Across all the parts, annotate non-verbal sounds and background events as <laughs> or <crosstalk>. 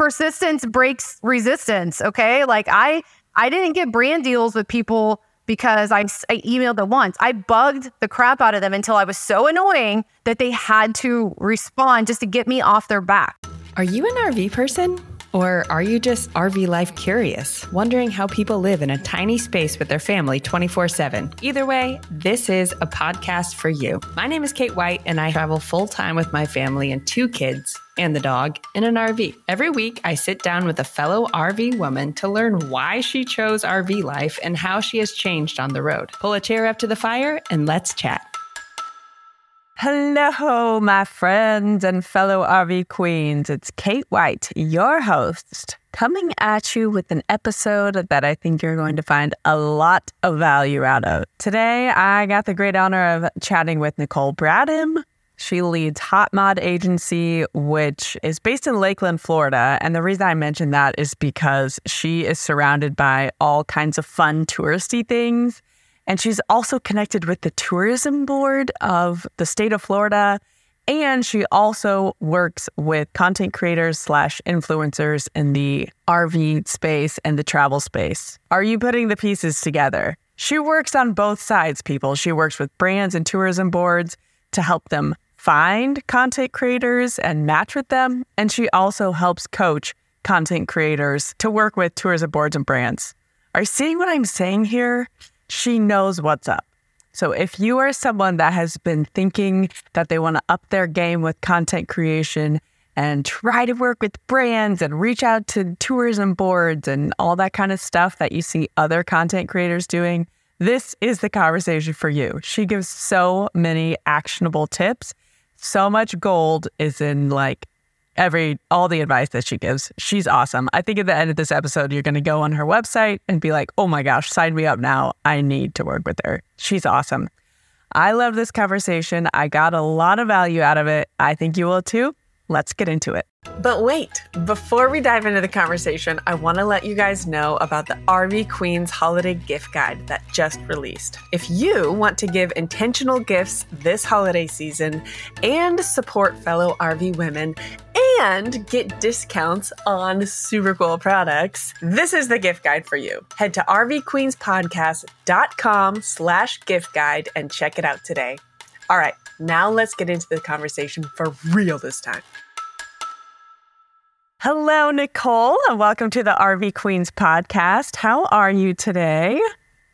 persistence breaks resistance. Okay. Like I, I didn't get brand deals with people because I, I emailed them once. I bugged the crap out of them until I was so annoying that they had to respond just to get me off their back. Are you an RV person? Or are you just RV life curious, wondering how people live in a tiny space with their family 24 7? Either way, this is a podcast for you. My name is Kate White, and I travel full time with my family and two kids and the dog in an RV. Every week, I sit down with a fellow RV woman to learn why she chose RV life and how she has changed on the road. Pull a chair up to the fire and let's chat. Hello, my friends and fellow RV queens. It's Kate White, your host, coming at you with an episode that I think you're going to find a lot of value out of. Today, I got the great honor of chatting with Nicole Bradham. She leads Hot Mod Agency, which is based in Lakeland, Florida. And the reason I mention that is because she is surrounded by all kinds of fun touristy things and she's also connected with the tourism board of the state of Florida. And she also works with content creators slash influencers in the RV space and the travel space. Are you putting the pieces together? She works on both sides, people. She works with brands and tourism boards to help them find content creators and match with them. And she also helps coach content creators to work with tourism boards and brands. Are you seeing what I'm saying here? she knows what's up. So if you are someone that has been thinking that they want to up their game with content creation and try to work with brands and reach out to tourism boards and all that kind of stuff that you see other content creators doing, this is the conversation for you. She gives so many actionable tips. So much gold is in like every all the advice that she gives. She's awesome. I think at the end of this episode, you're going to go on her website and be like, "Oh my gosh, sign me up now. I need to work with her. She's awesome." I love this conversation. I got a lot of value out of it. I think you will too. Let's get into it. But wait, before we dive into the conversation, I want to let you guys know about the RV Queens Holiday Gift Guide that just released. If you want to give intentional gifts this holiday season and support fellow RV women and get discounts on super cool products, this is the gift guide for you. Head to rvqueenspodcast.com slash gift guide and check it out today. All right, now let's get into the conversation for real this time. Hello, Nicole, and welcome to the RV Queens podcast. How are you today?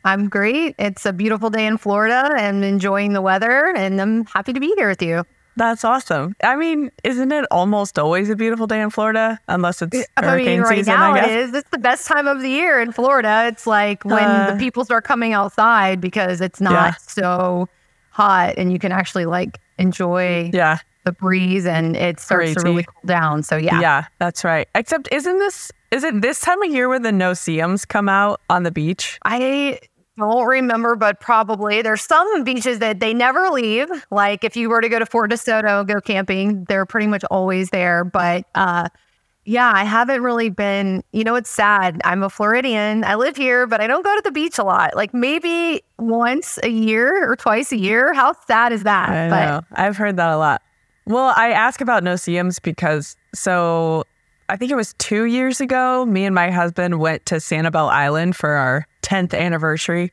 I'm great. It's a beautiful day in Florida and enjoying the weather, and I'm happy to be here with you. That's awesome. I mean, isn't it almost always a beautiful day in Florida? Unless it's I hurricane mean, right season, now it is. It's the best time of the year in Florida. It's like when uh, the people start coming outside because it's not yeah. so hot and you can actually like enjoy yeah the breeze and it starts to really cool down. So yeah. Yeah, that's right. Except isn't this is it this time of year where the no-see-ums come out on the beach? I don't remember, but probably there's some beaches that they never leave. Like if you were to go to Fort DeSoto, go camping, they're pretty much always there. But uh, yeah, I haven't really been, you know, it's sad. I'm a Floridian. I live here, but I don't go to the beach a lot. Like maybe once a year or twice a year. How sad is that? I but, know. I've heard that a lot. Well, I ask about no-see-ums because so I think it was two years ago, me and my husband went to Sanibel Island for our 10th anniversary.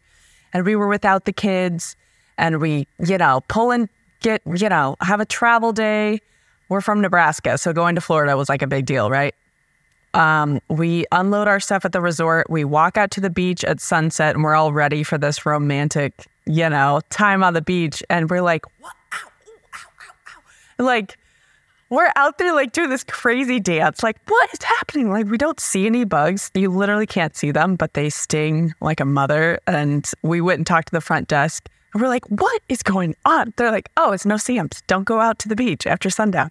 And we were without the kids and we, you know, pull and get, you know, have a travel day. We're from Nebraska. So going to Florida was like a big deal, right? Um, we unload our stuff at the resort. We walk out to the beach at sunset and we're all ready for this romantic, you know, time on the beach. And we're like, what? Like we're out there like doing this crazy dance. Like, what is happening? Like, we don't see any bugs. You literally can't see them, but they sting like a mother. And we went and talked to the front desk. And we're like, what is going on? They're like, oh, it's no-see-ums. Don't go out to the beach after sundown.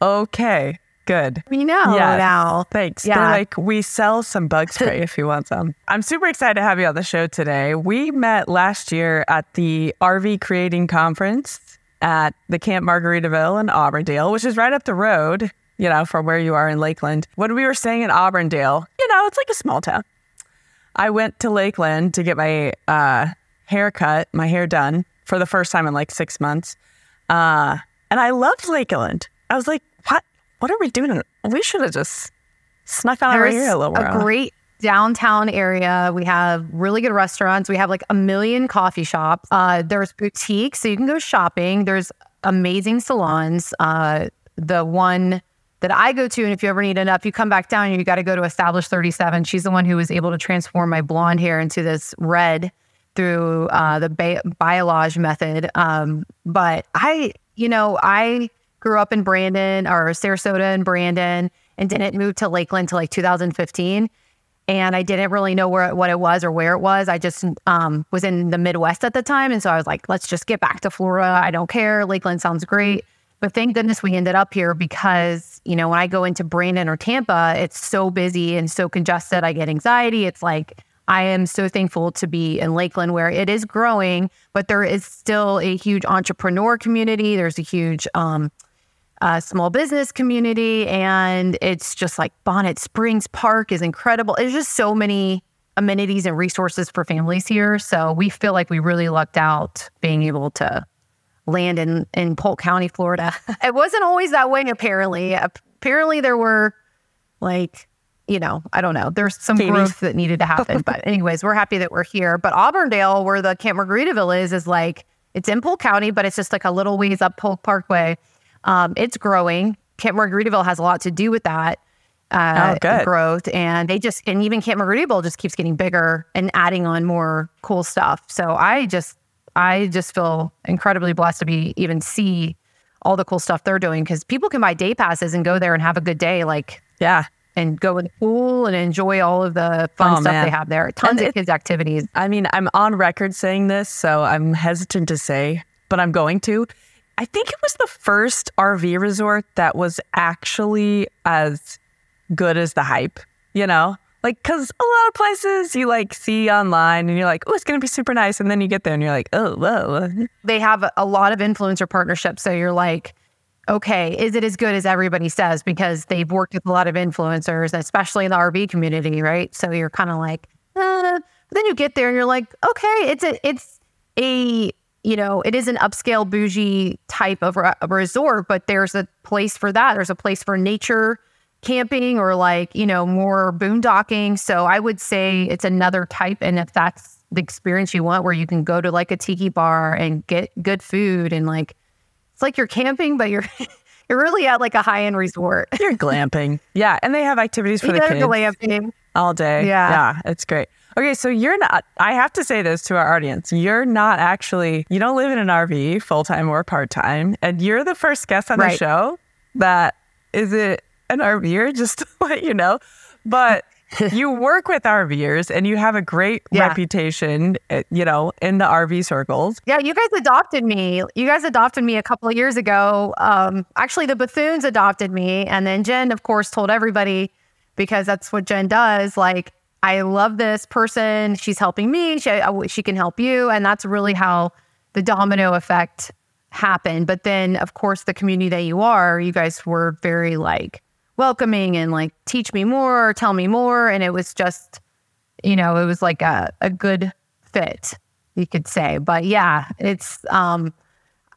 Okay, good. We know yeah, now. Thanks. Yeah. They're like, we sell some bug <laughs> spray if you want some. I'm super excited to have you on the show today. We met last year at the RV Creating Conference at the Camp Margaritaville in Auburndale, which is right up the road, you know, from where you are in Lakeland. When we were staying in Auburndale, you know, it's like a small town. I went to Lakeland to get my uh, hair cut, my hair done for the first time in like six months. Uh, and I loved Lakeland. I was like, what? What are we doing? We should have just snuck over There's here a little a while. great downtown area. We have really good restaurants. We have like a million coffee shops. Uh, there's boutiques, so you can go shopping. There's amazing salons. Uh, the one that I go to, and if you ever need it up, you come back down and you got to go to Establish 37. She's the one who was able to transform my blonde hair into this red through uh, the bi- balayage method. Um, but I, you know, I grew up in Brandon or Sarasota and Brandon and didn't move to Lakeland till like 2015. And I didn't really know where what it was or where it was. I just um, was in the Midwest at the time, and so I was like, "Let's just get back to Florida. I don't care. Lakeland sounds great." But thank goodness we ended up here because you know when I go into Brandon or Tampa, it's so busy and so congested. I get anxiety. It's like I am so thankful to be in Lakeland where it is growing, but there is still a huge entrepreneur community. There's a huge um, uh, small business community, and it's just like Bonnet Springs Park is incredible. It's just so many amenities and resources for families here. So we feel like we really lucked out being able to land in in Polk County, Florida. <laughs> it wasn't always that way. Apparently, apparently there were like you know, I don't know. There's some Phoenix. growth that needed to happen. <laughs> but anyways, we're happy that we're here. But Auburndale, where the Camp Margaritaville is, is like it's in Polk County, but it's just like a little ways up Polk Parkway. Um, it's growing. Camp Margaritaville has a lot to do with that uh, Oh, growth, and they just and even Camp Margaritaville just keeps getting bigger and adding on more cool stuff. So I just I just feel incredibly blessed to be even see all the cool stuff they're doing because people can buy day passes and go there and have a good day, like Yeah. and go in the pool and enjoy all of the fun Oh, stuff man. they have there. Tons And of kids activities. I mean, I'm on record saying this, so I'm hesitant to say, but I'm going to. I think it was the first RV resort that was actually as good as the hype, you know? Like, cause a lot of places you like see online and you're like, oh, it's gonna be super nice. And then you get there and you're like, oh, whoa. They have a lot of influencer partnerships. So you're like, okay, is it as good as everybody says? Because they've worked with a lot of influencers, especially in the RV community, right? So you're kind of like, uh, then you get there and you're like, okay, it's a, it's a, you know, it is an upscale bougie type of re- resort, but there's a place for that. There's a place for nature camping or like, you know, more boondocking. So I would say it's another type. And if that's the experience you want, where you can go to like a tiki bar and get good food and like, it's like you're camping, but you're, <laughs> you're really at like a high end resort. You're glamping. yeah. And they have activities <laughs> for the You're kids glamping. all day. Yeah. Yeah. It's great. Okay. So you're not, I have to say this to our audience. You're not actually, you don't live in an RV full time or part time. And you're the first guest on the show that is it an RVer, <laughs> just to let you know. But <laughs> you work with RVers and you have a great Yeah. reputation, eh, you know, in the RV circles. Yeah, you guys adopted me. You guys adopted me a couple of years ago. Um, actually, the Bethunes adopted me, and then Jen, of course, told everybody because that's what Jen does. Like, I love this person. She's helping me. She she can help you, and that's really how the domino effect happened. But then, of course, the community that you are, you guys were very like welcoming and like teach me more, tell me more, and it was just you know, it was like a, a good fit, you could say. But yeah, it's um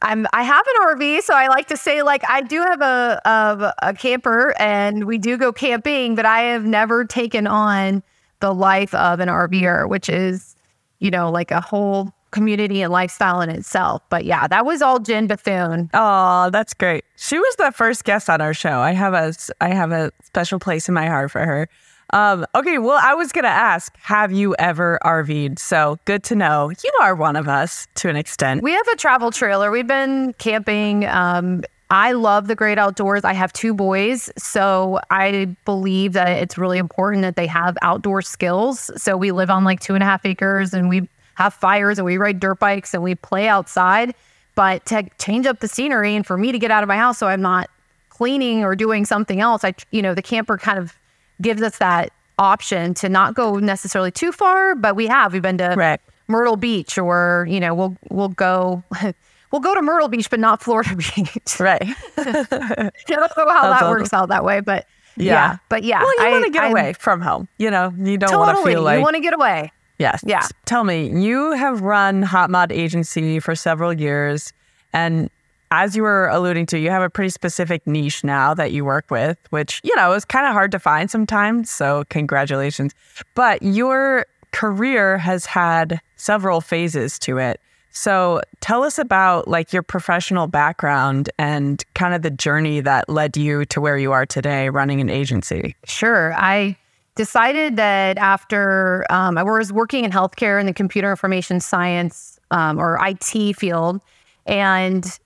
I'm I have an RV, so I like to say like I do have a a, a camper and we do go camping, but I have never taken on the life of an RVer, which is, you know, like a whole community and lifestyle in itself. But yeah, that was all Jen Bethune. Oh, that's great. She was the first guest on our show. I have a I have a special place in my heart for her. Um, okay, well, I was gonna ask, have you ever RV'd? So good to know. You are one of us to an extent. We have a travel trailer. We've been camping. Um, I love the great outdoors. I have two boys, so I believe that it's really important that they have outdoor skills. So we live on like two and a half acres, and we have fires, and we ride dirt bikes, and we play outside. But to change up the scenery, and for me to get out of my house, so I'm not cleaning or doing something else, I you know the camper kind of gives us that option to not go necessarily too far. But we have we've been to Right. Myrtle Beach, or you know, we'll we'll go <laughs> we'll go to Myrtle Beach, but not Florida <laughs> Beach. Right. I don't know how that works out that way, but yeah, Yeah. but yeah, well, you I- want to get I'm- away from home. You know, you don't want to Totally, feel like you want to get away. Yes. Yeah. Tell me, you have run Hot Mod Agency for several years, and as you were alluding to, you have a pretty specific niche now that you work with, which, you know, is kind of hard to find sometimes. So, congratulations. But your career has had several phases to it. So, tell us about like your professional background and kind of the journey that led you to where you are today running an agency. Sure. I decided that after um, I was working in healthcare in the computer information science um, or IT field, and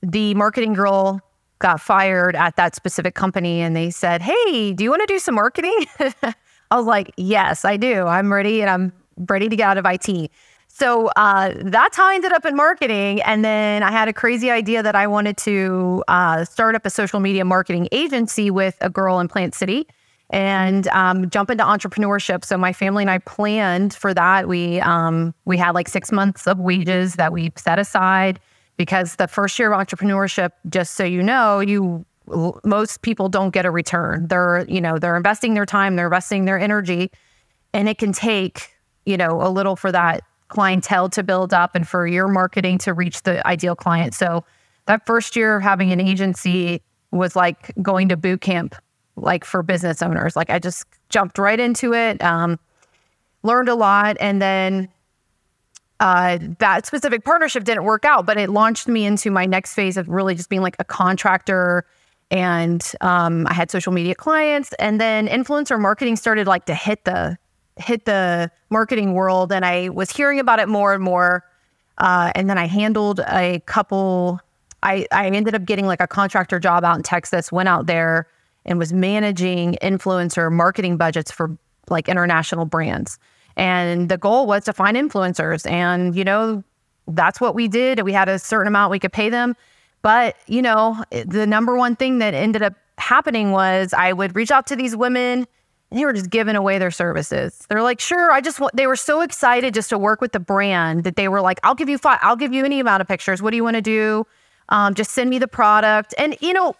the marketing girl got fired at that specific company, and they said, "Hey, do you want to do some marketing?" <laughs> I was like, "Yes, I do. I'm ready, and I'm ready to get out of IT." So uh, that's how I ended up in marketing. And then I had a crazy idea that I wanted to uh, start up a social media marketing agency with a girl in Plant City and um, jump into entrepreneurship. So my family and I planned for that. We um, we had like six months of wages that we set aside because the first year of entrepreneurship, just so you know, you most people don't get a return. They're you know they're investing their time, they're investing their energy, and it can take you know a little for that clientele to build up and for your marketing to reach the ideal client. So that first year of having an agency was like going to boot camp like for business owners. Like I just jumped right into it, um, learned a lot, and then uh, that specific partnership didn't work out, but it launched me into my next phase of really just being like a contractor. And um, I had social media clients, and then influencer marketing started like to hit the hit the marketing world, and I was hearing about it more and more. Uh, and then I handled a couple. I I ended up getting like a contractor job out in Texas. Went out there and was managing influencer marketing budgets for like international brands. And the goal was to find influencers. And, you know, that's what we did. We had a certain amount we could pay them. But, you know, the number one thing that ended up happening was I would reach out to these women they were just giving away their services. They're like, sure, I just want, they were so excited just to work with the brand that they were like, I'll give you five, I'll give you any amount of pictures. What do you want to do? Um, just send me the product. And, you know,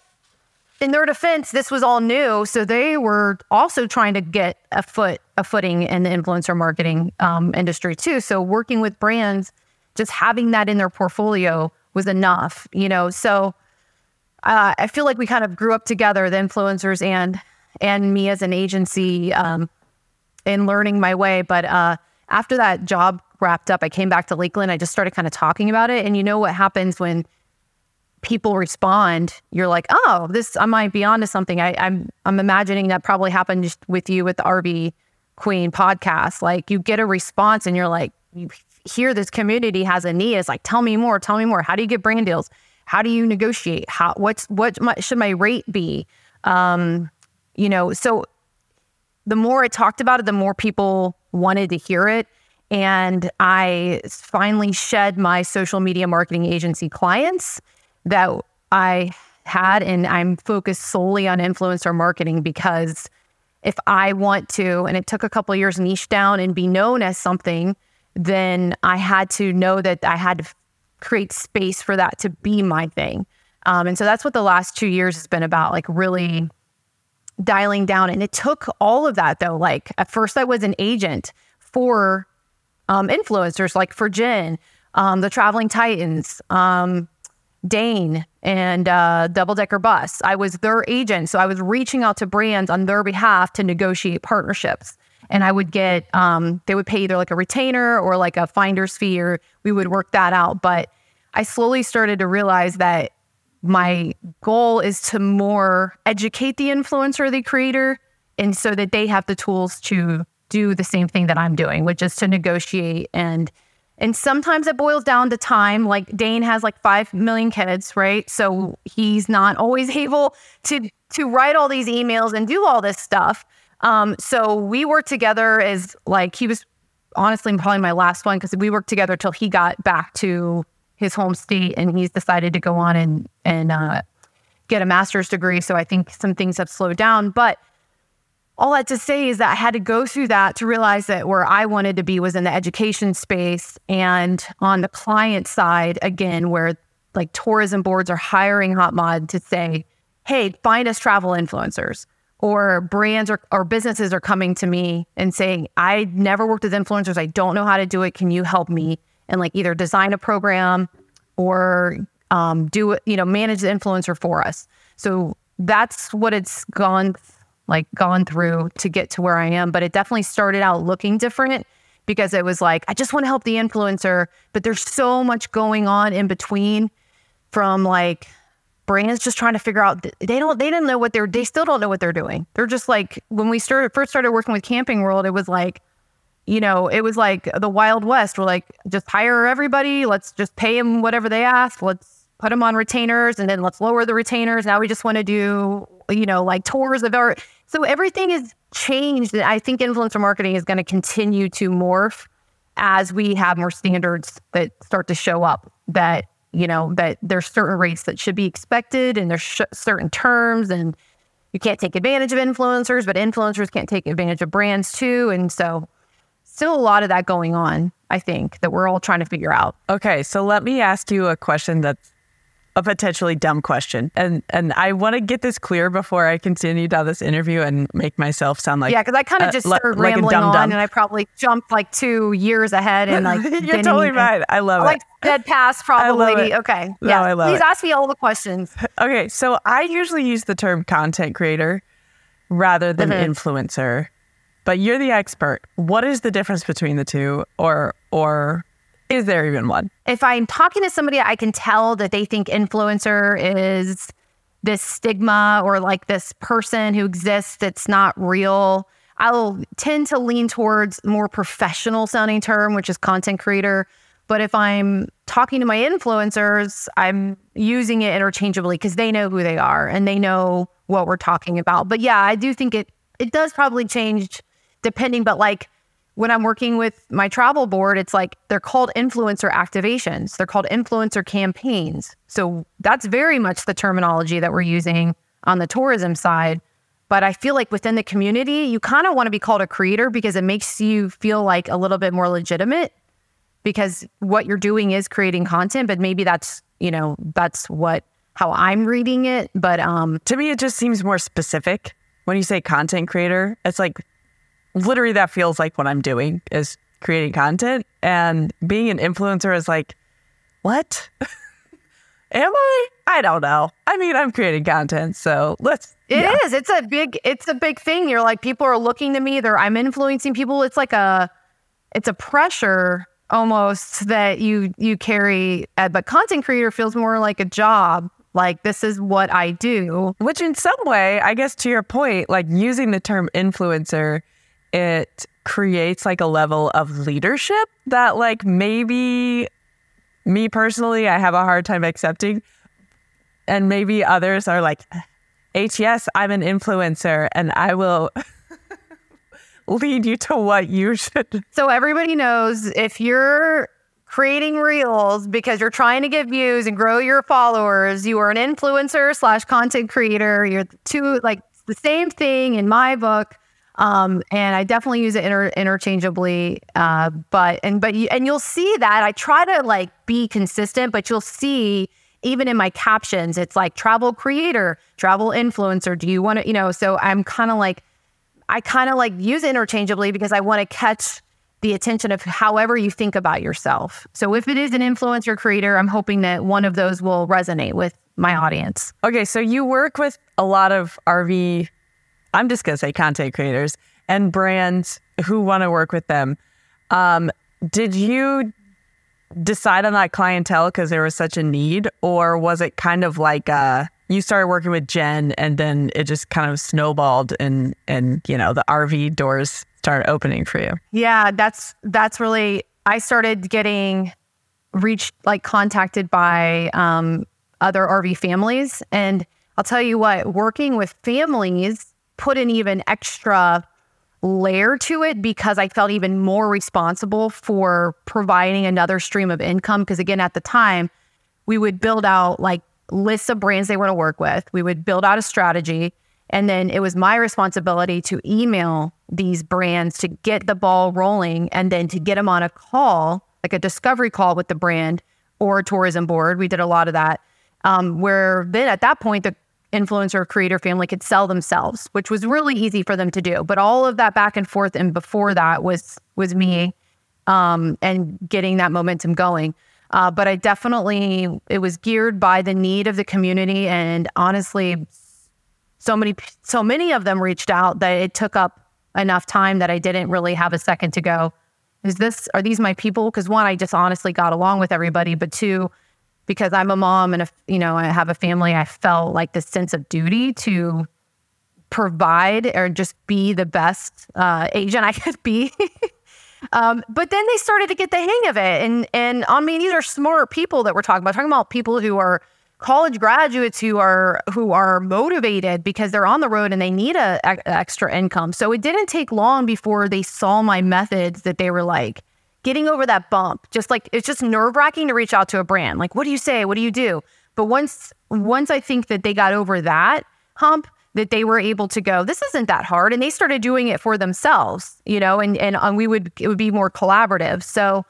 in their defense, this was all new, so they were also trying to get a foot a footing in the influencer marketing um, industry too. So working with brands, just having that in their portfolio was enough, you know. So uh, I feel like we kind of grew up together, the influencers and and me as an agency, um, in learning my way. But uh, after that job wrapped up, I came back to Lakeland. I just started kind of talking about it, and you know what happens when people respond, you're like, oh, this I might be onto something. I, I'm I'm imagining that probably happened with you with the RV Queen podcast. Like you get a response and you're like, you hear this community has a need. It's like, tell me more, tell me more. How do you get brand deals? How do you negotiate? How what's what should my rate be? Um, you know, so the more I talked about it, the more people wanted to hear it. And I finally shed my social media marketing agency clients that I had, and I'm focused solely on influencer marketing because if I want to, and it took a couple years niche down and be known as something, then I had to know that I had to create space for that to be my thing. Um, and so that's what the last two years has been about, like really dialing down. And it took all of that though. Like at first, I was an agent for um, influencers, like for Jen, um, the Traveling Titans, um, Dane and uh, Double Decker Bus. I was their agent. So I was reaching out to brands on their behalf to negotiate partnerships. And I would get, um, they would pay either like a retainer or like a finder's fee, or we would work that out. But I slowly started to realize that my goal is to more educate the influencer, the creator, and so that they have the tools to do the same thing that I'm doing, which is to negotiate and and sometimes it boils down to time. Like Dane has like 5 million kids, right? So he's not always <laughs> able to to write all these emails and do all this stuff. Um, so we worked together as like he was honestly probably my last one because we worked together till he got back to his home state and he's decided to go on and and uh, get a master's degree. So I think some things have slowed down, but all that to say is that I had to go through that to realize that where I wanted to be was in the education space and on the client side, again, where like tourism boards are hiring HotMod to say, hey, find us travel influencers. Or brands or, or businesses are coming to me and saying, I never worked with influencers. I don't know how to do it. Can you help me? And like either design a program or um, do you know manage the influencer for us. So that's what it's gone like gone through to get to where I am. But it definitely started out looking different because it was like I just want to help the influencer, but there's so much going on in between from like brands just trying to figure out they don't they didn't know what they're they still don't know what they're doing. They're just like when we started first started working with Camping World, it was like you know, it was like the Wild West. We're like, just hire everybody. Let's just pay them whatever they ask. Let's put them on retainers and then let's lower the retainers. Now we just want to do, you know, like tours of our. So everything is changed. I think influencer marketing is going to continue to morph as we have more standards that start to show up that, you know, that there's certain rates that should be expected and there's sh- certain terms and you can't take advantage of influencers, but influencers can't take advantage of brands too. And so still a lot of that going on, I think, that we're all trying to figure out. Okay, so let me ask you a question that's a potentially dumb question. And and I want to get this clear before I continue down this interview and make myself sound like Yeah, because I kind of just started like rambling on and I probably jumped like two years ahead and like <laughs> You're totally even, right. I love like it. Like dead pass <laughs> probably. Okay. No, yeah. I love Please it. ask me all the questions. <laughs> Okay. So I usually use the term content creator rather than Mhm. influencer but you're the expert. What is the difference between the two, or or is there even one? If I'm talking to somebody, I can tell that they think influencer is this stigma or like this person who exists that's not real. I'll tend to lean towards more professional sounding term, which is content creator. But if I'm talking to my influencers, I'm using it interchangeably because they know who they are and they know what we're talking about. But yeah, I do think it it does probably change depending, but like when I'm working with my travel board, it's like they're called influencer activations. They're called influencer campaigns. So that's very much the terminology that we're using on the tourism side. But I feel like within the community, you kind of want to be called a creator because it makes you feel like a little bit more legitimate because what you're doing is creating content, but maybe that's, you know, that's what how I'm reading it. But um to me it just seems more specific. When you say content creator, it's like literally that feels like what I'm doing is creating content and being an influencer is like what <laughs> am I? I don't know. I mean, I'm creating content, so let's It yeah. is. It's a big it's a big thing. You're like people are looking to me, they're I'm influencing people. It's like a it's a pressure almost that you you carry uh, but content creator feels more like a job like this is what I do. Which in some way, I guess to your point, like using the term influencer it creates like a level of leadership that like maybe me personally I have a hard time accepting and maybe others are like HES I'm an influencer and I will <laughs> lead you to what you should So everybody knows if you're creating reels because you're trying to get views and grow your followers, you are an influencer slash content creator. You're two like the same thing in my book. Um, and I definitely use it inter- interchangeably. Uh, but and but you, and you'll see that I try to like be consistent, but you'll see even in my captions, it's like travel creator, travel influencer. Do you want to, you know? So I'm kind of like, I kind of like use interchangeably because I want to catch the attention of however you think about yourself. So if it is an influencer creator, I'm hoping that one of those will resonate with my audience. Okay, so you work with a lot of RV I'm just going to say content creators and brands who want to work with them. Um, did you decide on that clientele because there was such a need, or was it kind of like uh, you started working with Jen and then it just kind of snowballed and and you know the RV doors started opening for you? Yeah, that's that's really I started getting reached like contacted by um, other RV families, and I'll tell you what, working with families put an even extra layer to it because I felt even more responsible for providing another stream of income. Because again, at the time, we would build out like lists of brands they want to work with. We would build out a strategy. And then it was my responsibility to email these brands to get the ball rolling and then to get them on a call, like a discovery call with the brand or a tourism board. We did a lot of that. Um, where then at that point, the influencer creator family could sell themselves, which was really easy for them to do. But all of that back and forth and before that was was me um, and getting that momentum going. Uh, but I definitely, it was geared by the need of the community. And honestly, so many, so many of them reached out that it took up enough time that I didn't really have a second to go. Is this, are these my people? Because one, I just honestly got along with everybody. But two, because I'm a mom and, a, you know, I have a family, I felt like this sense of duty to provide or just be the best uh, agent I <laughs> could be. Um, but then they started to get the hang of it. And and I mean, these are smart people that we're talking about. talking about people who are college graduates who are who are motivated because they're on the road and they need a, a extra income. So it didn't take long before they saw my methods that they were like getting over that bump. Just like it's just nerve wracking to reach out to a brand. Like, what do you say? What do you do? But once once I think that they got over that hump, that they were able to go, this isn't that hard. And they started doing it for themselves, you know, and, and um, we would, it would be more collaborative. So,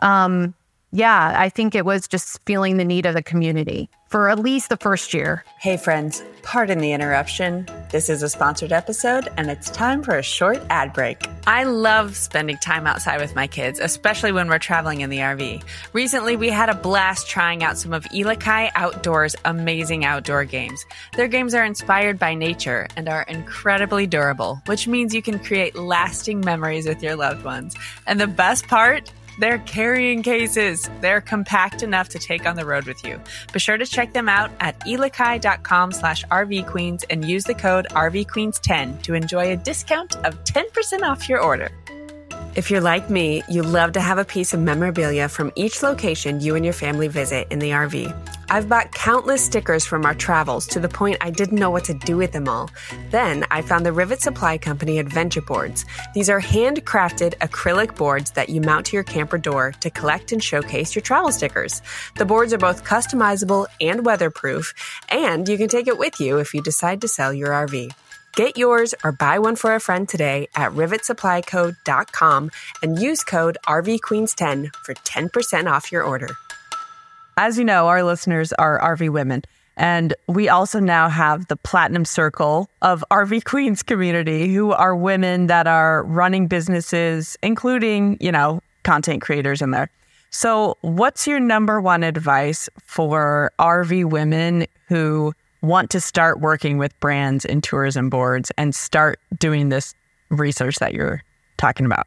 um, yeah, I think it was just feeling the need of the community for at least the first year. Hey, friends, pardon the interruption. This is a sponsored episode, and it's time for a short ad break. I love spending time outside with my kids, especially when we're traveling in the RV. Recently, we had a blast trying out some of Elikai Outdoors' amazing outdoor games. Their games are inspired by nature and are incredibly durable, which means you can create lasting memories with your loved ones. And the best part? They're carrying cases. They're compact enough to take on the road with you. Be sure to check them out at elikai.com slash rvqueens and use the code rvqueens10 to enjoy a discount of 10% off your order. If you're like me, you love to have a piece of memorabilia from each location you and your family visit in the RV. I've bought countless stickers from our travels to the point I didn't know what to do with them all. Then I found the Rivet Supply Company Adventure Boards. These are handcrafted acrylic boards that you mount to your camper door to collect and showcase your travel stickers. The boards are both customizable and weatherproof, and you can take it with you if you decide to sell your RV. Get yours or buy one for a friend today at rivetsupplyco.com and use code RVQueens10 for 10% off your order. As you know, our listeners are RV women. And we also now have the platinum circle of RV Queens community who are women that are running businesses, including, you know, content creators in there. So, what's your number one advice for RV women who want to start working with brands and tourism boards and start doing this research that you're talking about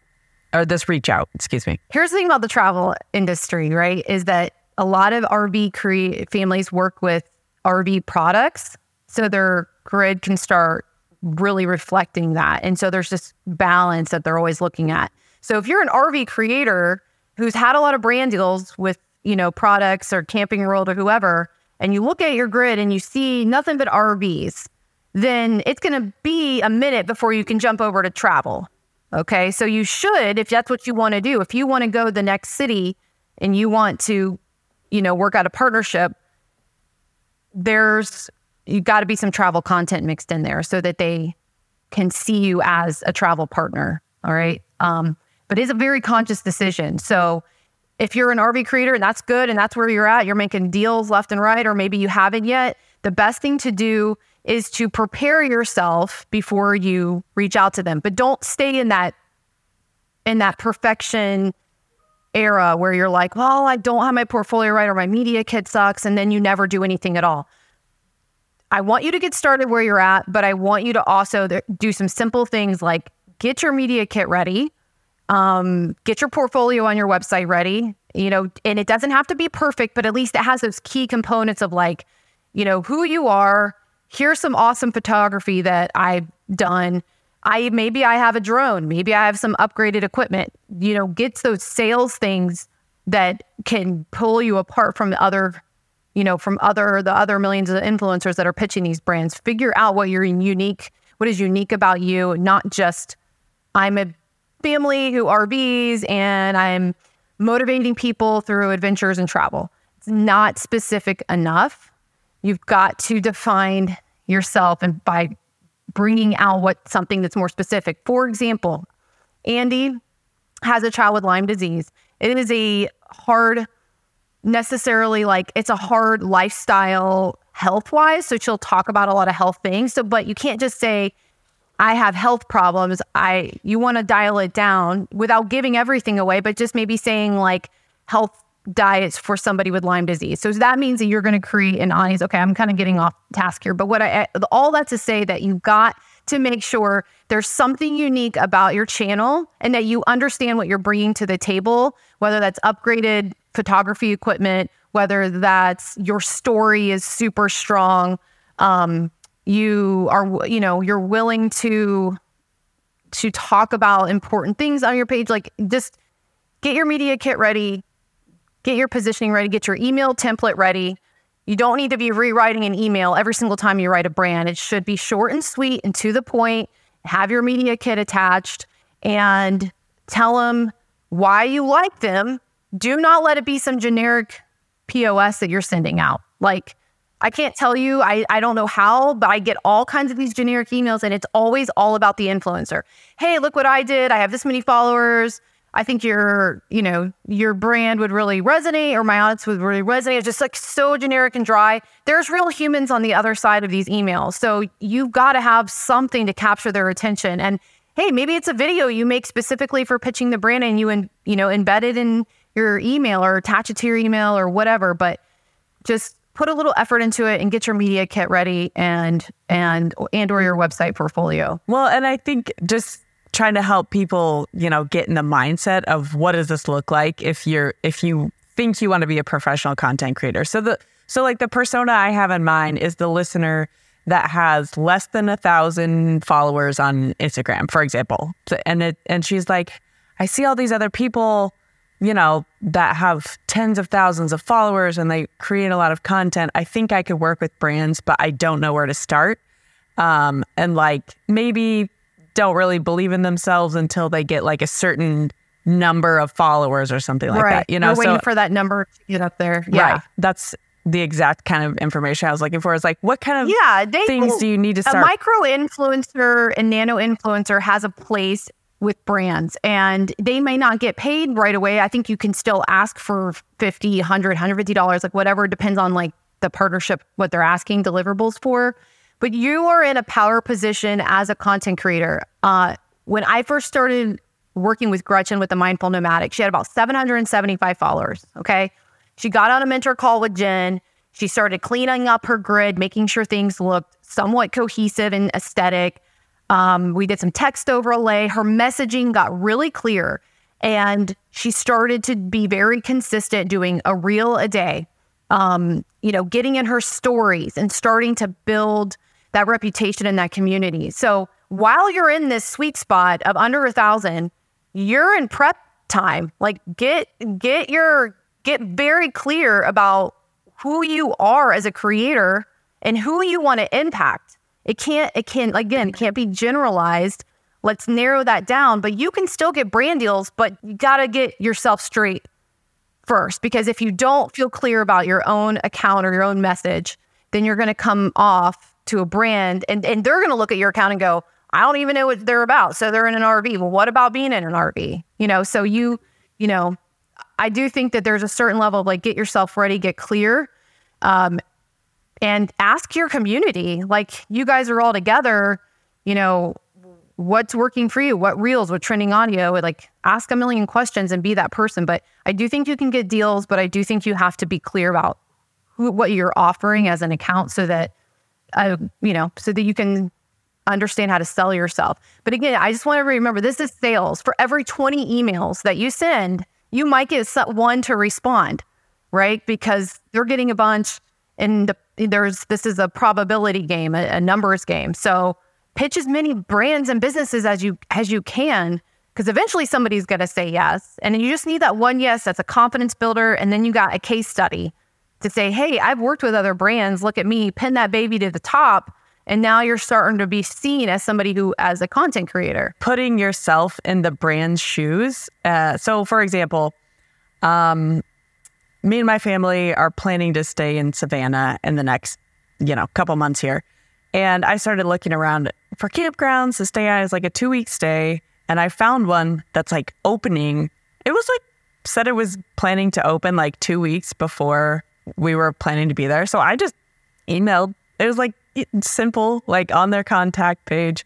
or this reach out, excuse me. Here's the thing about the travel industry, right? Is that a lot of RV cre- families work with RV products. So their grid can start really reflecting that. And so there's this balance that they're always looking at. So if you're an RV creator who's had a lot of brand deals with, you know, products or Camping World or whoever, and you look at your grid and you see nothing but RVs, then it's going to be a minute before you can jump over to travel. Okay. So you should, if that's what you want to do, if you want to go the next city and you want to, you know, work out a partnership, there's, you got to be some travel content mixed in there so that they can see you as a travel partner. All right. Um, but it's a very conscious decision. So, if you're an RV creator and that's good and that's where you're at, you're making deals left and right, or maybe you haven't yet, the best thing to do is to prepare yourself before you reach out to them. But don't stay in that in that perfection era where you're like, well, I don't have my portfolio right or my media kit sucks, and then you never do anything at all. I want you to get started where you're at, but I want you to also do some simple things like get your media kit ready um, get your portfolio on your website ready, you know, and it doesn't have to be perfect, but at least it has those key components of like, you know, who you are. Here's some awesome photography that I've done. I maybe I have a drone, maybe I have some upgraded equipment. You know, gets those sales things that can pull you apart from the other, you know, from other the other millions of influencers that are pitching these brands. Figure out what you're unique, what is unique about you, not just I'm a family who RVs and I'm motivating people through adventures and travel. It's not specific enough. You've got to define yourself and by bringing out what something that's more specific. For example, Andy has a child with Lyme disease. It is a hard, necessarily like it's a hard lifestyle health wise. So she'll talk about a lot of health things. So, but you can't just say, I have health problems. I you want to dial it down without giving everything away, but just maybe saying like health diets for somebody with Lyme disease. So that means that you're going to create an audience. Okay, I'm kind of getting off task here, but what I all that to say that you've got to make sure there's something unique about your channel and that you understand what you're bringing to the table, whether that's upgraded photography equipment, whether that's your story is super strong, um, you are you know you're willing to to talk about important things on your page, like just get your media kit ready, get your positioning ready, get your email template ready. You don't need to be rewriting an email every single time you write a brand. It should be short and sweet and to the point. Have your media kit attached and tell them why you like them. Do not let it be some generic POS that you're sending out. Like, I can't tell you, I, I don't know how, but I get all kinds of these generic emails and it's always all about the influencer. Hey, look what I did. I have this many followers. I think your, you know, your brand would really resonate or my audience would really resonate. It's just like so generic and dry. There's real humans on the other side of these emails. So you've got to have something to capture their attention. And hey, maybe it's a video you make specifically for pitching the brand and you, in, you know, embed it in your email or attach it to your email or whatever. But just put a little effort into it and get your media kit ready and and and or your website portfolio. Well, and I think just trying to help people, you know, get in the mindset of what does this look like if you're if you think you want to be a professional content creator. So the so like the persona I have in mind is the listener that has less than a thousand followers on Instagram, for example. And it and she's like, I see all these other people, you know, that have tens of thousands of followers and they create a lot of content. I think I could work with brands, but I don't know where to start. Um, and like maybe don't really believe in themselves until they get like a certain number of followers or something like right. that. You know, We're waiting so, for that number to get up there. Yeah. Right. That's the exact kind of information I was looking for. Is like, what kind of yeah, they, things do you need to start? A micro influencer and nano influencer has a place with brands and they may not get paid right away. I think you can still ask for 50, 100, 150 dollars, like whatever, depends on like the partnership, what they're asking deliverables for but you are in a power position as a content creator. Uh, when I first started working with Gretchen with the Mindful Nomadic, she had about 775 followers. Okay. She got on a mentor call with Jen. She started cleaning up her grid, making sure things looked somewhat cohesive and aesthetic. Um, we did some text overlay. Her messaging got really clear. And she started to be very consistent, doing a reel a day, um, you know, getting in her stories and starting to build that reputation in that community. So while you're in this sweet spot of under a thousand, you're in prep time. Like get get your get very clear about who you are as a creator and who you want to impact. It can't it can again, it can't be generalized. Let's narrow that down, but you can still get brand deals, but you got to get yourself straight first because if you don't feel clear about your own account or your own message, then you're going to come off to a brand and, and they're going to look at your account and go, I don't even know what they're about. So they're in an RV. Well, what about being in an RV? You know, so you, you know, I do think that there's a certain level of like get yourself ready, get clear, um, and ask your community. Like you guys are all together, you know, what's working for you? What reels? What trending audio? Like ask a million questions and be that person. But I do think you can get deals, but I do think you have to be clear about who, what you're offering as an account so that uh, you know, so that you can understand how to sell yourself. But again, I just want to remember this is sales. For every 20 emails that you send, you might get one to respond, right? Because they're getting a bunch and the, there's this is a probability game, a, a numbers game. So pitch as many brands and businesses as you as you can because eventually somebody's going to say yes. And you just need that one yes that's a confidence builder and then you got a case study to say, hey, I've worked with other brands. Look at me, pin that baby to the top. And now you're starting to be seen as somebody who, as a content creator, putting yourself in the brand's shoes. Uh, so, for example, um, me and my family are planning to stay in Savannah in the next, you know, couple months here. And I started looking around for campgrounds to stay at as like a two week stay. And I found one that's like opening. It was like said it was planning to open like two weeks before we were planning to be there. So I just emailed. It was like simple, like on their contact page.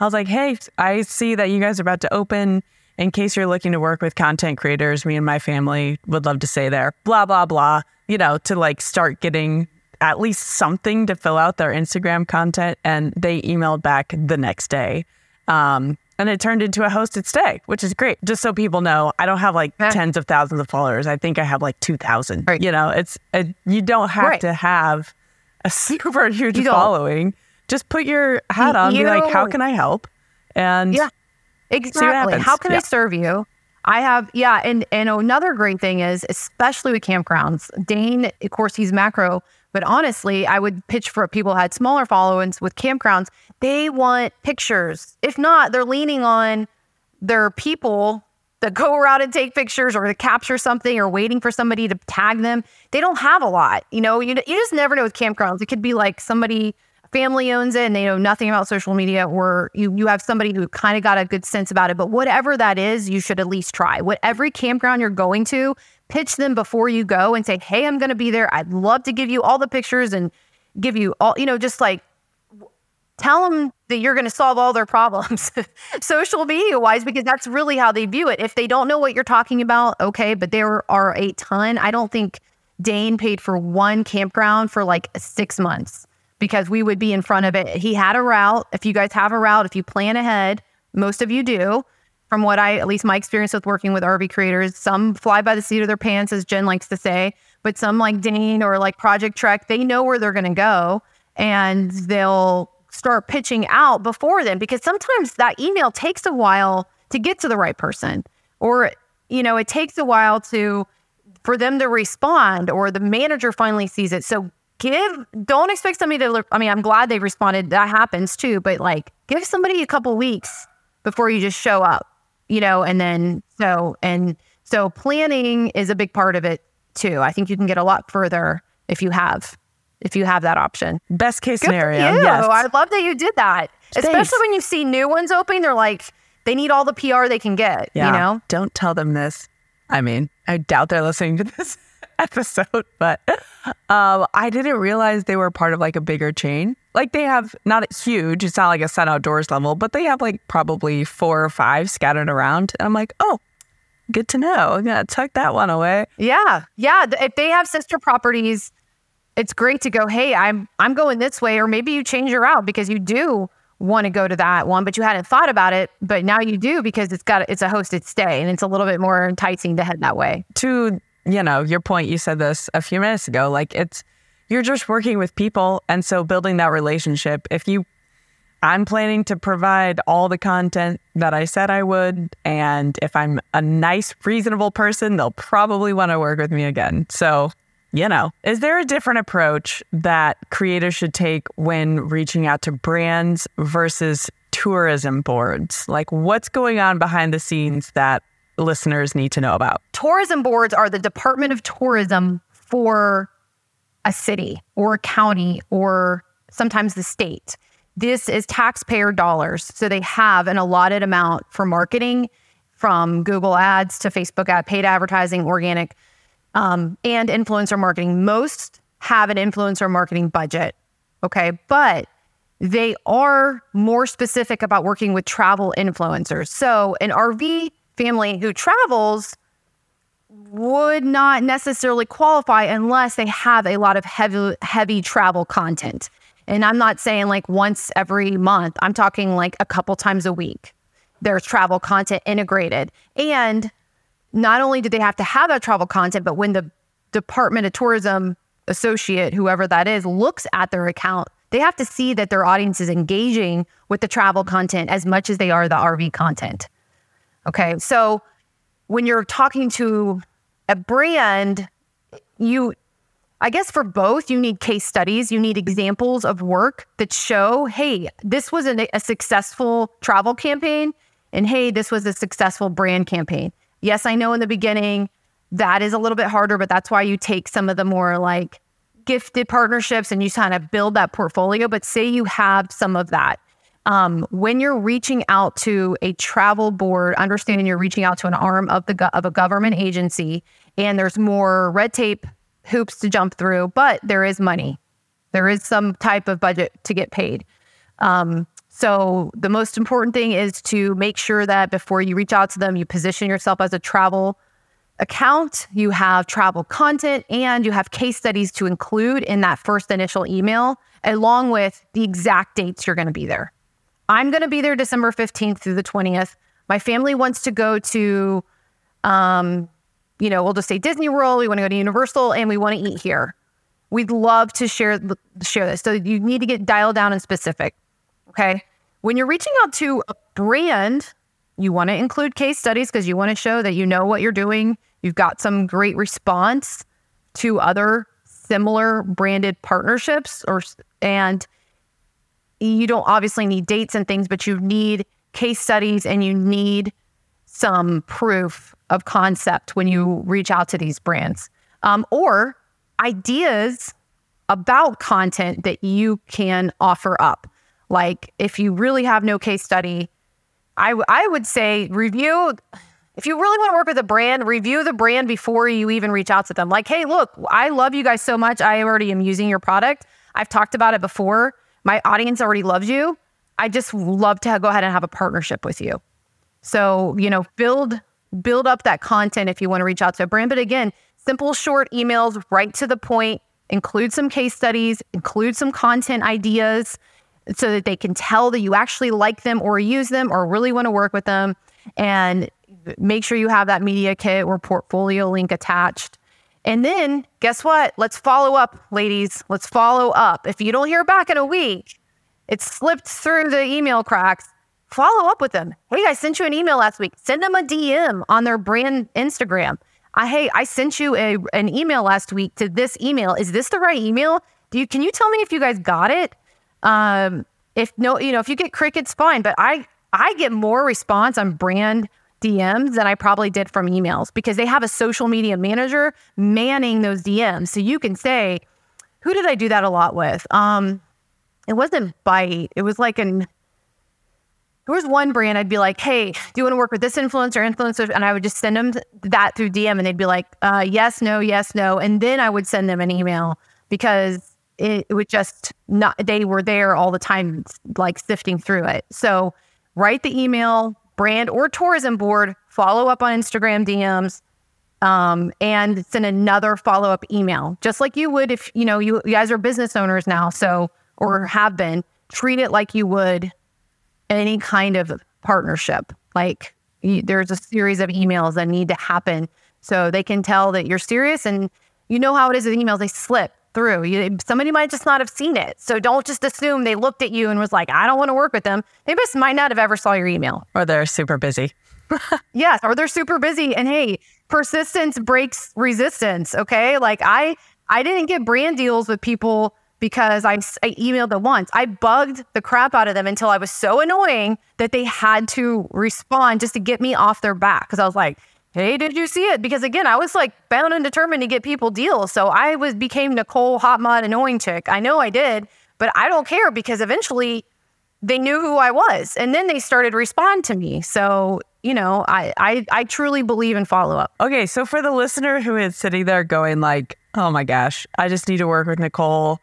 I was like, hey, I see that you guys are about to open in case you're looking to work with content creators, me and my family would love to stay there, blah, blah, blah, you know, to like start getting at least something to fill out their Instagram content. And they emailed back the next day. Um, and it turned into a hosted stay, which is great. Just so people know, I don't have like Yeah. tens of thousands of followers. I think I have like 2,000. Right. You know, it's, it, you don't have Right. to have a <laughs> super huge You following. Just put your hat on, be like, how can I help? And Yeah. Exactly. How can Yeah. I serve you? I have, yeah, and and another great thing is, especially with campgrounds, Dane, of course, he's macro, but honestly, I would pitch for people who had smaller followings with campgrounds. They want pictures. If not, they're leaning on their people that go around and take pictures or to capture something or waiting for somebody to tag them. They don't have a lot. You know, you, you just never know with campgrounds. It could be like somebody family owns it and they know nothing about social media or you you have somebody who kind of got a good sense about it. But whatever that is, you should at least try. What every campground you're going to, pitch them before you go and say, "Hey, I'm going to be there. I'd love to give you all the pictures and give you all, you know, just like tell them that you're going to solve all their problems <laughs> social media wise because that's really how they view it if they don't know what you're talking about okay but there are a ton i don't think dane paid for one campground for like six months because we would be in front of it. He had a route. If you guys have a route if you plan ahead most of you do. From what i at least my experience with working with rv creators some fly by the seat of their pants as jen likes to say but some like dane or like project trek they know where they're going to go and they'll start pitching out before then because sometimes that email takes a while to get to the right person or you know it takes a while to for them to respond or the manager finally sees it. So give don't expect somebody to i mean i'm glad they responded that happens too but like give somebody a couple weeks before you just show up you know and then so and so planning is a big part of it too i think you can get a lot further if you have if you have that option best case Good scenario. Yes. I love that you did that. Thanks. Especially when you see new ones opening, they're like, they need all the PR they can get, Yeah. you know? Don't tell them this. I mean, I doubt they're listening to this <laughs> <laughs> episode, but um, I didn't realize they were part of like a bigger chain. Like they have not huge, it's not like a Sun Outdoors level, but they have like probably four or five scattered around. And I'm like, oh, good to know. I'm going to tuck that one away. Yeah. Yeah. If they have sister properties, it's great to go, hey, I'm I'm going this way, or maybe you change your route because you do want to go to that one, but you hadn't thought about it. But now you do because it's got it's a hosted stay and it's a little bit more enticing to head that way. to you know your point you said this a few minutes ago like it's you're just working with people and so building that relationship if you i'm planning to provide all the content that i said i would and if i'm a nice reasonable person they'll probably want to work with me again. So you know is there a different approach that creators should take when reaching out to brands versus tourism boards? Like what's going on behind the scenes that listeners need to know about tourism boards are the Department of Tourism for a city or a county or sometimes the state. This is taxpayer dollars. So they have an allotted amount for marketing from Google ads to Facebook ad, paid advertising, organic, um, and influencer marketing. Most have an influencer marketing budget. Okay. But they are more specific about working with travel influencers. So an RV family who travels would not necessarily qualify unless they have a lot of heavy heavy travel content. And I'm not saying like once every month. I'm talking like a couple times a week. There's travel content integrated. And not only do they have to have that travel content, but when the Department of Tourism associate, whoever that is, looks at their account, they have to see that their audience is engaging with the travel content as much as they are the RV content. Okay. So when you're talking to a brand, you, I guess for both, you need case studies, you need examples of work that show, hey, this was a, a successful travel campaign, and hey, this was a successful brand campaign. Yes, I know in the beginning that is a little bit harder, but that's why you take some of the more like gifted partnerships and you kind of build that portfolio. But say you have some of that. Um, when you're reaching out to a travel board, understanding you're reaching out to an arm of the go- of a government agency, and there's more red tape hoops to jump through, but there is money. There is some type of budget to get paid. Um, So the most important thing is to make sure that before you reach out to them, you position yourself as a travel account, you have travel content, and you have case studies to include in that first initial email, along with the exact dates you're going to be there. I'm going to be there December 15th through the 20th. My family wants to go to, um, you know, we'll just say Disney World. We want to go to Universal, and we want to eat here. We'd love to share share this. So you need to get dialed down and specific. Okay. When you're reaching out to a brand, you want to include case studies because you want to show that you know what you're doing. You've got some great response to other similar branded partnerships or and you don't obviously need dates and things, but you need case studies and you need some proof of concept when you reach out to these brands um, or ideas about content that you can offer up. Like if you really have no case study, I, w- I would say review. If you really want to work with a brand, review the brand before you even reach out to them. Like, hey, look, I love you guys so much. I already am using your product. I've talked about it before. My audience already loves you. I just love to go ahead and have a partnership with you. So, you know, build build up that content if you want to reach out to a brand. But again, simple short emails, right to the point, include some case studies, include some content ideas so that they can tell that you actually like them or use them or really want to work with them. And make sure you have that media kit or portfolio link attached. And then guess what? Let's follow up, ladies. Let's follow up. If you don't hear back in a week, it slipped through the email cracks. Follow up with them. Hey, I sent you an email last week. Send them a DM on their brand Instagram. I, hey, I sent you a, an email last week to this email. Is this the right email? Do you can you tell me if you guys got it? Um, if no, you know, if you get crickets, fine. But I I get more response on brand DMs than I probably did from emails because they have a social media manager manning those DMs. So you can say, who did I do that a lot with? Um, it wasn't Bite. It was like an there was one brand I'd be like, hey, do you want to work with this influencer, influencer? And I would just send them that through DM and they'd be like, uh, yes, no, yes, no. And then I would send them an email because it, it would just not, they were there all the time, like sifting through it. So write the email, brand or tourism board, follow up on Instagram DMs, um, and send another follow up email, just like you would if you know you, you guys are business owners now, so or have been. Treat it like you would any kind of partnership. Like you, there's a series of emails that need to happen so they can tell that you're serious, and you know how it is with emails; they slip through. You, somebody might just not have seen it. So don't just assume they looked at you and was like, I don't want to work with them. They just might not have ever saw your email. Or they're super busy. <laughs> yes, or they're super busy. And hey, persistence breaks resistance. Okay. Like I I didn't get brand deals with people because I, I emailed them once. I bugged the crap out of them until I was so annoying that they had to respond just to get me off their back. Cause I was like, hey, did you see it? Because again, I was like bound and determined to get people deals. So I was became Nicole Hot Mod Annoying Chick. I know I did, but I don't care because eventually they knew who I was. And then they started respond to me. So, you know, I I, I truly believe in follow up. Okay. So for the listener who is sitting there going like, oh my gosh, I just need to work with Nicole.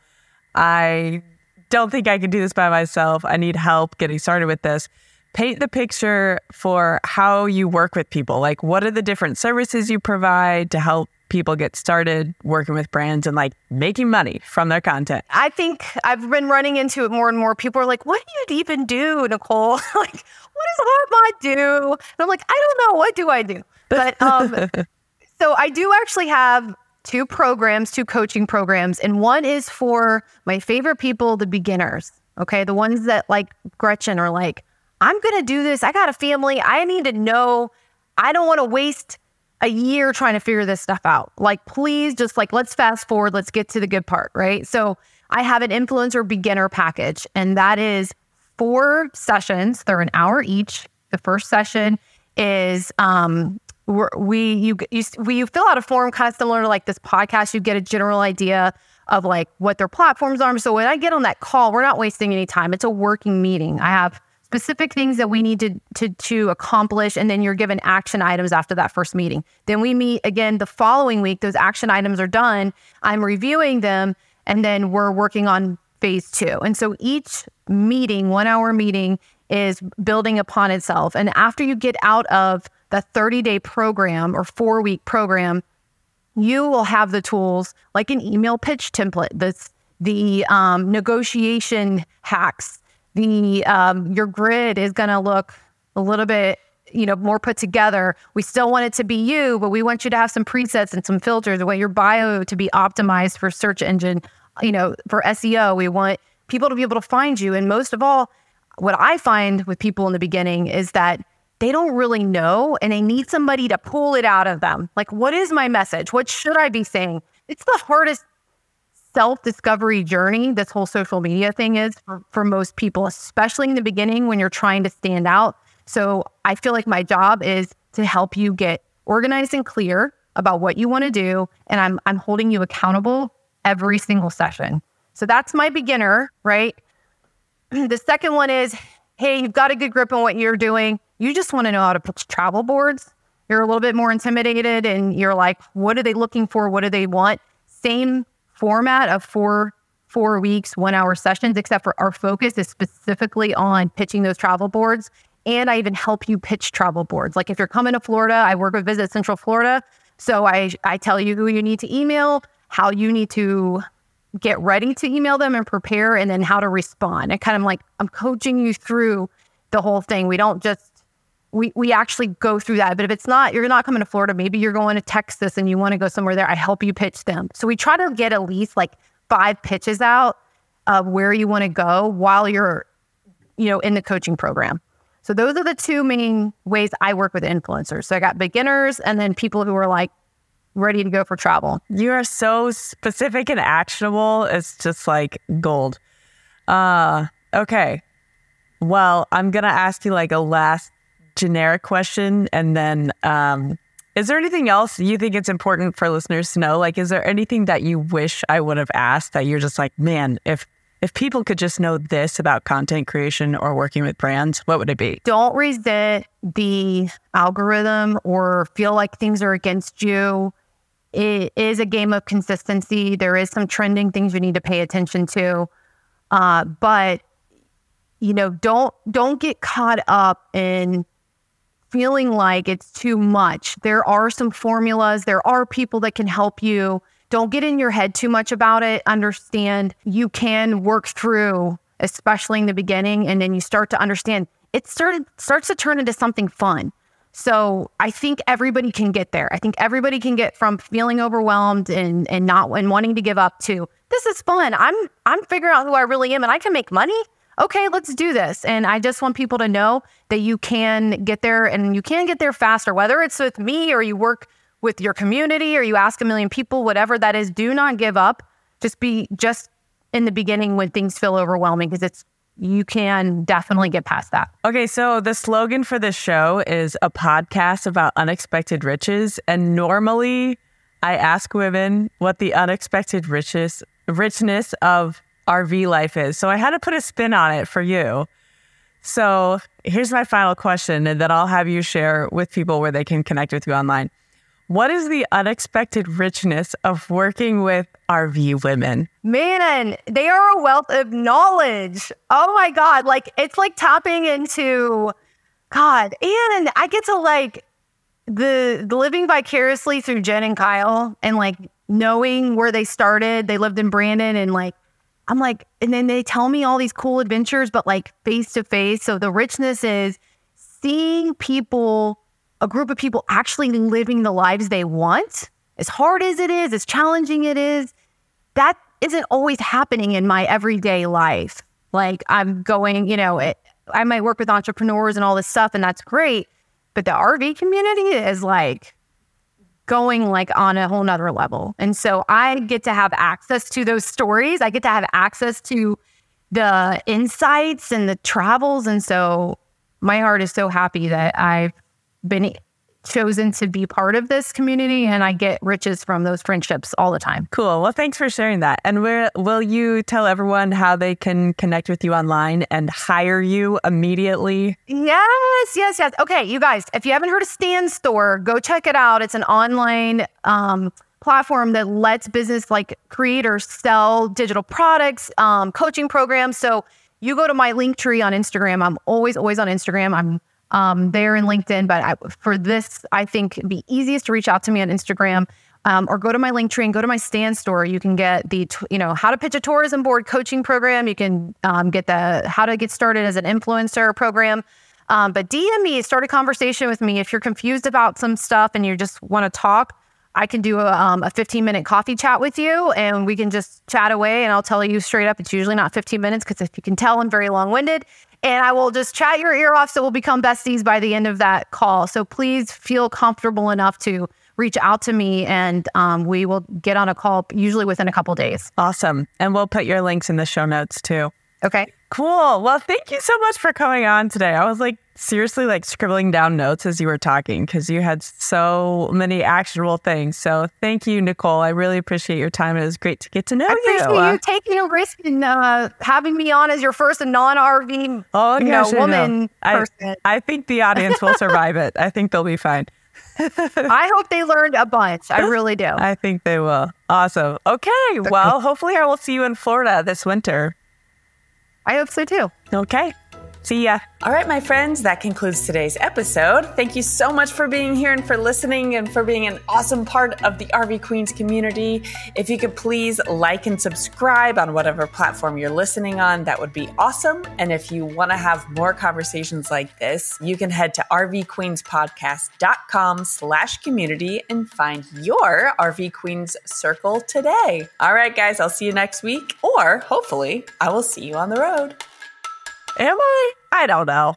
I don't think I can do this by myself. I need help getting started with this paint the picture for how you work with people. Like, what are the different services you provide to help people get started working with brands and like making money from their content? I think I've been running into it more and more. People are like, what do you even do, Nicole? <laughs> like, what does HotMod do? And I'm like, I don't know. What do I do? But um, <laughs> so I do actually have two programs, two coaching programs, and one is for my favorite people, the beginners. Okay. The ones that like Gretchen are like, I'm going to do this. I got a family. I need to know. I don't want to waste a year trying to figure this stuff out. Like, please just like, let's fast forward. Let's get to the good part, right? So, I have an influencer beginner package, and that is four sessions. They're an hour each. The first session is um, we you you we you fill out a form kind of similar to like this podcast. You get a general idea of like what their platforms are. So when I get on that call, we're not wasting any time. It's a working meeting. I have specific things that we need to, to, to accomplish and then you're given action items after that first meeting then we meet again the following week those action items are done i'm reviewing them and then we're working on phase two. And so each meeting, one hour meeting, is building upon itself. And after you get out of the 30 day program or four week program, you will have the tools like an email pitch template, that's the um, negotiation hacks, the um, your grid is going to look a little bit you know more put together. We still want it to be you but we want you to have some presets and some filters we want your bio to be optimized for search engine you know for seo we want people to be able to find you. And most of all what i find with people in the beginning is that they don't really know and they need somebody to pull it out of them. Like what is my message? What should i be saying? It's the hardest self discovery journey this whole social media thing is for, for most people, especially in the beginning when you're trying to stand out. So I feel like my job is to help you get organized and clear about what you want to do. And I'm, I'm holding you accountable every single session. So that's my beginner, right? <clears throat> the second one is hey, you've got a good grip on what you're doing. You just want to know how to pitch travel boards. You're a little bit more intimidated and you're like, what are they looking for? What do they want? Same format of four four weeks, one hour sessions, except for our focus is specifically on pitching those travel boards. And I even help you pitch travel boards. Like if you're coming to Florida, I work with Visit Central Florida. So I, I tell you who you need to email, how you need to get ready to email them and prepare, and then how to respond. And kind of like I'm coaching you through the whole thing. We don't just we we actually go through that. But if it's not, you're not coming to Florida. Maybe you're going to Texas and you want to go somewhere there. I help you pitch them. So we try to get at least like five pitches out of where you want to go while you're, you know, in the coaching program. So those are the two main ways I work with influencers. So I got beginners and then people who are like ready to go for travel. You are so specific and actionable. It's just like gold. Uh okay. Well, I'm gonna ask you like a last generic question and then um, is there anything else you think it's important for listeners to know? Like is there anything that you wish i would have asked that you're just like man if if people could just know this about content creation or working with brands what would it be? Don't resent the algorithm or feel like things are against you. It is a game of consistency. There is some trending things you need to pay attention to. Uh, but you know don't don't get caught up in feeling like it's too much, there are some formulas, there are people that can help you. Don't get in your head too much about it. Understand you can work through, especially in the beginning, and then you start to understand it started starts to turn into something fun. So I think everybody can get there. I think everybody can get from feeling overwhelmed and and not and wanting to give up to this is fun. I'm I'm figuring out who I really am and I can make money okay, let's do this. And I just want people to know that you can get there and you can get there faster, whether it's with me or you work with your community or you ask a million people, whatever that is, do not give up. Just be just in the beginning when things feel overwhelming because it's you can definitely get past that. Okay, so the slogan for this show is a podcast about unexpected riches. And normally I ask women what the unexpected riches richness of RV life is. So I had to put a spin on it for you. So here's my final question, and then I'll have you share with people where they can connect with you online. What is the unexpected richness of working with RV women? Man, they are a wealth of knowledge. Oh my God. Like it's like tapping into God. And I get to like the, the living vicariously through Jen and Kyle and like knowing where they started. They lived in Brandon and like I'm like, and then they tell me all these cool adventures, but like face to face. So the richness is seeing people, a group of people actually living the lives they want, as hard as it is, as challenging it is, that isn't always happening in my everyday life. Like I'm going, you know, it, I might work with entrepreneurs and all this stuff, and that's great. But the RV community is like, going like on a whole nother level. And so I get to have access to those stories. I get to have access to the insights and the travels. And so my heart is so happy that I've been chosen to be part of this community and I get riches from those friendships all the time. Cool. Well, thanks for sharing that. And where will you tell everyone how they can connect with you online and hire you immediately? Yes, yes, yes. Okay, you guys, if you haven't heard of Stan Store, go check it out. It's an online um, platform that lets business like creators sell digital products, um, coaching programs. So you go to my Linktree on Instagram. I'm always, always on Instagram. I'm um, there in LinkedIn, but I, for this, I think it'd be easiest to reach out to me on Instagram. Um, or go to my Linktree and go to my Stan Store. You can get the, you know, how to pitch a tourism board coaching program. You can um, get the how to get started as an influencer program. Um, but DM me, start a conversation with me. If you're confused about some stuff and you just want to talk, I can do a, um, a 15 minute coffee chat with you and we can just chat away. And I'll tell you straight up, it's usually not 15 minutes because if you can tell, I'm very long winded. And I will just chat your ear off so we'll become besties by the end of that call. So please feel comfortable enough to reach out to me and um, we will get on a call usually within a couple days. Awesome. And we'll put your links in the show notes too. Okay. Cool. Well, thank you so much for coming on today. I was like seriously like scribbling down notes as you were talking because you had so many actionable things. So thank you, Nicole. I really appreciate your time. It was great to get to know you. I appreciate you. you taking a risk and uh, having me on as your first non RV oh, you gosh, know, woman I, person. I think the audience will survive it. I think they'll be fine. <laughs> I hope they learned a bunch. I really do. <laughs> I think they will. Awesome. Okay. <laughs> Well, hopefully I will see you in Florida this winter. I hope so too. Okay. See ya. All right, my friends, that concludes today's episode. Thank you so much for being here and for listening and for being an awesome part of the RV Queens community. If you could please like and subscribe on whatever platform you're listening on, that would be awesome. And if you want to have more conversations like this, you can head to rvqueenspodcast.com slash community and find your RV Queens circle today. All right, guys, I'll see you next week, or hopefully I will see you on the road. Am I? I don't know.